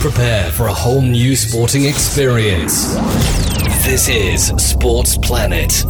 Prepare for a whole new sporting experience. This is Sports Planet.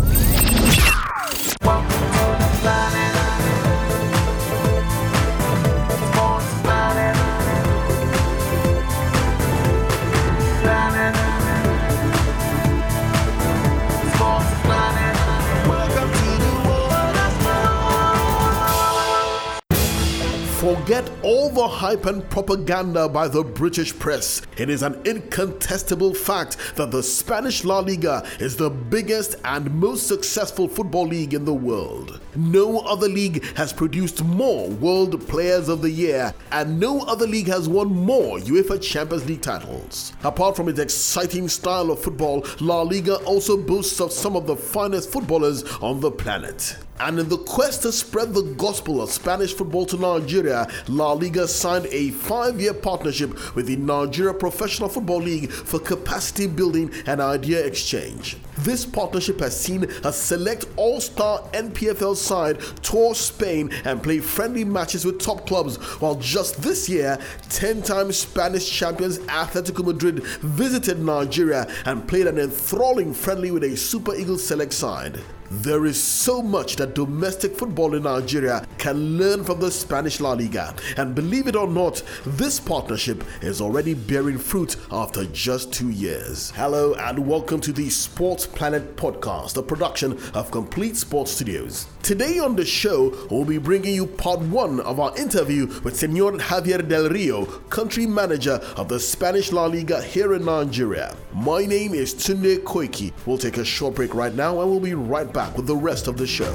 Forget all the hype and propaganda by the British press. It is an incontestable fact that the Spanish La Liga is the biggest and most successful football league in the world. No other league has produced more World Players of the Year, and no other league has won more UEFA Champions League titles. Apart from its exciting style of football, La Liga also boasts of some of the finest footballers on the planet. And in the quest to spread the gospel of Spanish football to Nigeria, La Liga signed a five year partnership with the Nigeria Professional Football League for capacity building and idea exchange. This partnership has seen a select all star NPFL side tour Spain and play friendly matches with top clubs, while just this year, 10 time Spanish champions Atletico Madrid visited Nigeria and played an enthralling friendly with a Super Eagles select side. There is so much that domestic football in Nigeria can learn from the Spanish La Liga, and believe it or not, this partnership is already bearing fruit after just two years. Hello, and welcome to the Sports Planet podcast, a production of Complete Sports Studios. Today on the show, we'll be bringing you part one of our interview with Senor Javier Del Rio, country manager of the Spanish La Liga here in Nigeria. My name is Tunde Koiki. We'll take a short break right now, and we'll be right back back with the rest of the show.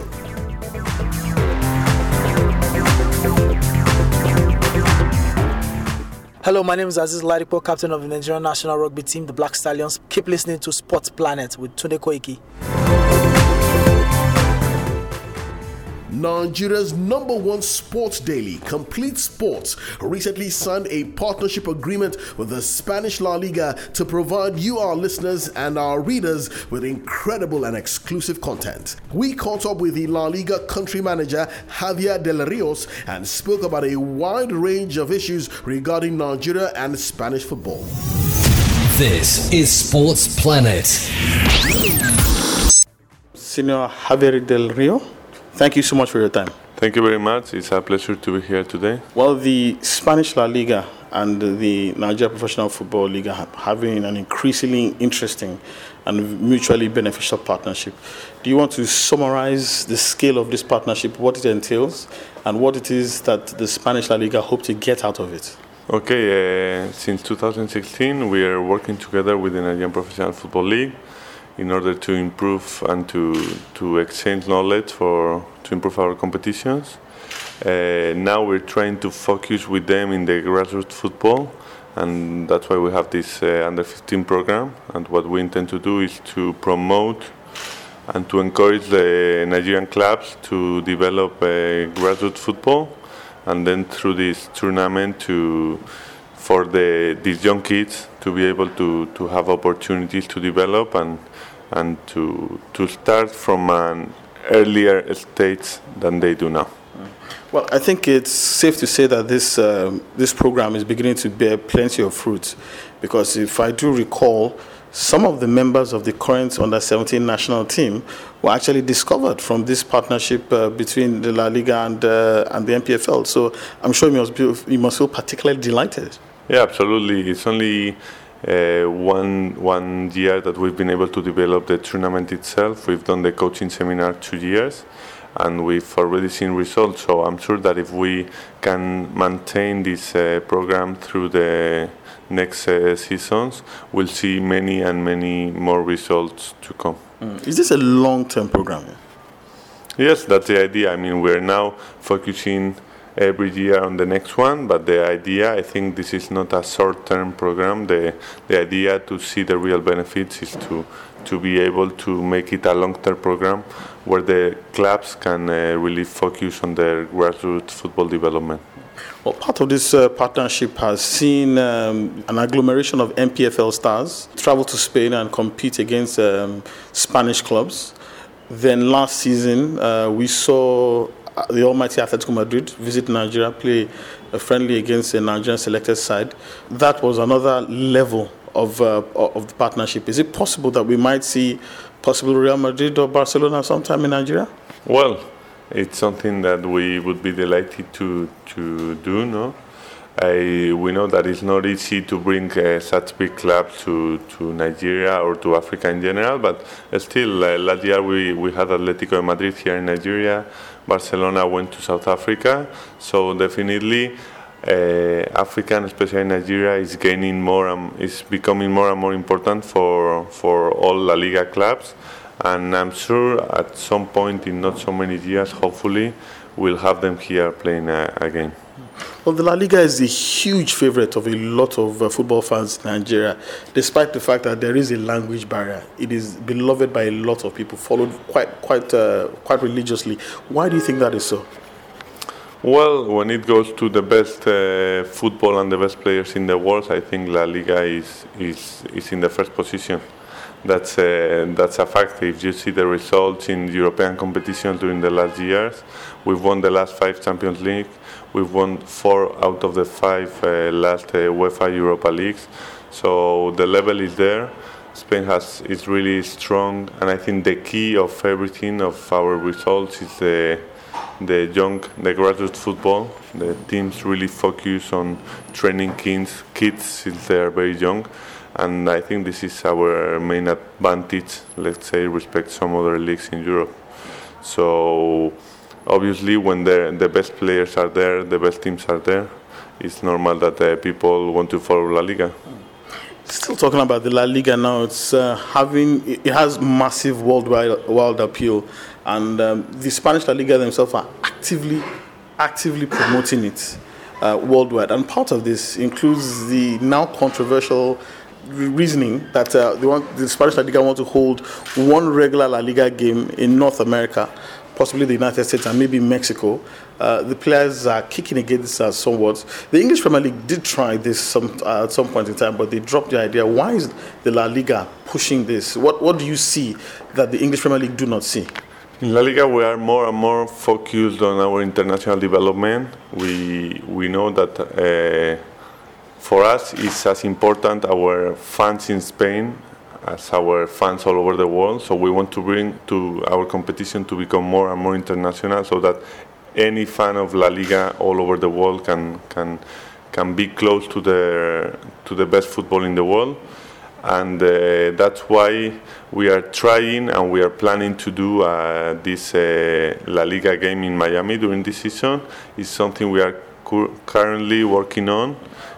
Hello, my name is Aziz Ladipo, captain of the Nigerian national rugby team, the Black Stallions. Keep listening to Sports Planet with Tunde Koiki. Nigeria's number one sports daily, Complete Sports, recently signed a partnership agreement with the Spanish La Liga to provide you, our listeners, and our readers with incredible and exclusive content. We caught up with the La Liga country manager, Javier Del Rios, and spoke about a wide range of issues regarding Nigeria and Spanish football. This is Sports Planet. Senor Javier Del Rio. Thank you so much for your time. Thank you very much. It's a pleasure to be here today. Well, the Spanish La Liga and the Nigeria Professional Football League are having an increasingly interesting and mutually beneficial partnership. Do you want to summarize the scale of this partnership, what it entails, and what it is that the Spanish La Liga hope to get out of it? Okay, uh, since 2016, we are working together with the Nigerian Professional Football League in order to improve and to, to exchange knowledge for to improve our competitions. Uh, now we're trying to focus with them in the grassroots football, and that's why we have this uh, under 15 program. And what we intend to do is to promote and to encourage the Nigerian clubs to develop uh, grassroots football, and then through this tournament to for the these young kids to be able to, to have opportunities to develop and and to to start from an earlier stage than they do now. Well, I think it's safe to say that this um, this program is beginning to bear plenty of fruit, because if I do recall, some of the members of the current under 17 national team were actually discovered from this partnership uh, between the La Liga and uh, and the NPFL. So I'm sure you must be, you must feel particularly delighted. Yeah, absolutely. It's only uh, one one year that we've been able to develop the tournament itself. We've done the coaching seminar two years, and we've already seen results. So I'm sure that if we can maintain this uh, program through the next uh, seasons, we'll see many and many more results to come. Mm. Is this a long-term program? Yes, that's the idea. I mean, we're now focusing every year on the next one. But the idea, I think, this is not a short-term program. The the idea to see the real benefits is to to be able to make it a long-term program where the clubs can uh, really focus on their grassroots football development. Well, part of this uh, partnership has seen um, an agglomeration of NPFL stars travel to Spain and compete against um, Spanish clubs. Then last season, uh, we saw the almighty Atletico Madrid visit Nigeria, play a friendly against a Nigerian selected side. That was another level of, uh, of the partnership. Is it possible that we might see possible Real Madrid or Barcelona sometime in Nigeria? Well, it's something that we would be delighted to, to do, no? I, we know that it's not easy to bring uh, such big clubs to, to Nigeria or to Africa in general, but still, uh, last year we, we had Atletico de Madrid here in Nigeria, Barcelona went to South Africa, so definitely uh, Africa, especially Nigeria, is gaining more and is becoming more and more important for, for all La Liga clubs, and I'm sure at some point in not so many years, hopefully, we'll have them here playing uh, again. Well, the La Liga is a huge favorite of a lot of uh, football fans in Nigeria, despite the fact that there is a language barrier. It is beloved by a lot of people, followed quite, quite, uh, quite religiously. Why do you think that is so? Well, when it goes to the best uh, football and the best players in the world, I think La Liga is, is, is in the first position. That's a, that's a fact. If you see the results in European competitions during the last years, we've won the last five Champions League, we've won four out of the five uh, last uh, UEFA Europa Leagues. So the level is there. Spain has is really strong, and I think the key of everything of our results is the the young, the grassroots football. The teams really focus on training kids, kids since they are very young and I think this is our main advantage, let's say, respect some other leagues in Europe. So obviously, when the best players are there, the best teams are there, it's normal that uh, people want to follow La Liga. Still talking about the La Liga now, it's uh, having it has massive worldwide world appeal, and um, the Spanish La Liga themselves are actively actively promoting it uh, worldwide. And part of this includes the now controversial reasoning that uh, they want the Spanish La Liga want to hold one regular La Liga game in North America, possibly the United States and maybe Mexico. Uh, the players are kicking against us somewhat. The English Premier League did try this some, uh, at some point in time, but they dropped the idea. Why is the La Liga pushing this? What What do you see that the English Premier League do not see? In La Liga, we are more and more focused on our international development. We we know that uh, for us it's as important our fans in Spain as our fans all over the world. So we want to bring to our competition to become more and more international, so that any fan of La Liga all over the world can can can be close to the to the best football in the world. And uh, that's why we are trying and we are planning to do uh, this uh, La Liga game in Miami during this season. It's something we are currently working on.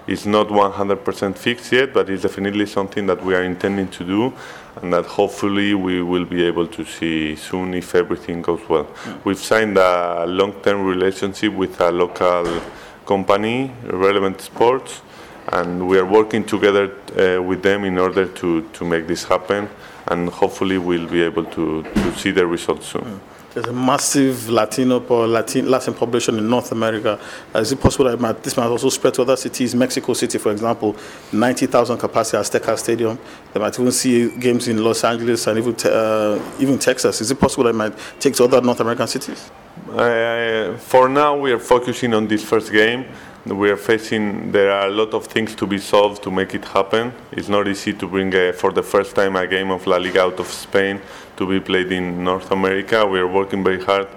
It's not 100% fixed yet, but it's definitely something that we are intending to do and that hopefully we will be able to see soon if everything goes well. We've signed a long-term relationship with a local company, Relevant Sports, and we are working together uh, with them in order to, to make this happen and hopefully we'll be able to, to see the results soon. There's a massive Latino or Latin, Latin population in North America. Uh, is it possible that this might also spread to other cities? Mexico City, for example, 90,000 capacity Azteca Stadium. They might even see games in Los Angeles and even uh, even Texas. Is it possible that it might take to other North American cities? Uh, for now, we are focusing on this first game we are facing there are a lot of things to be solved to make it happen it's not easy to bring a, for the first time a game of la liga out of spain to be played in north america we are working very hard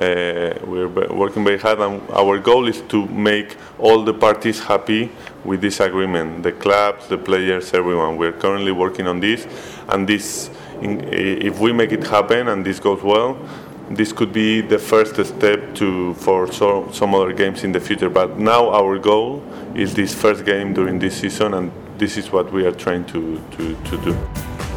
uh, we're working very hard and our goal is to make all the parties happy with this agreement the clubs the players everyone we're currently working on this and this in, if we make it happen and this goes well this could be the first step to for so, some other games in the future. But now our goal is this first game during this season, and this is what we are trying to, to, to do.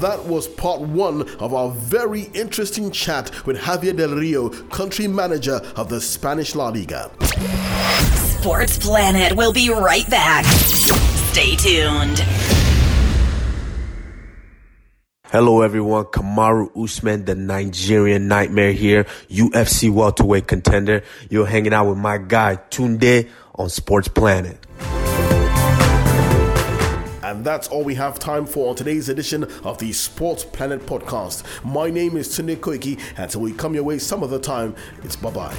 That was part one of our very interesting chat with Javier Del Rio, country manager of the Spanish La Liga. Sports Planet will be right back. Stay tuned. Hello everyone, Kamaru Usman, the Nigerian Nightmare here, UFC welterweight contender. You're hanging out with my guy Tunde on Sports Planet. And that's all we have time for on today's edition of the Sports Planet podcast. My name is Tunde Koiki. Until we come your way some other time, it's bye bye.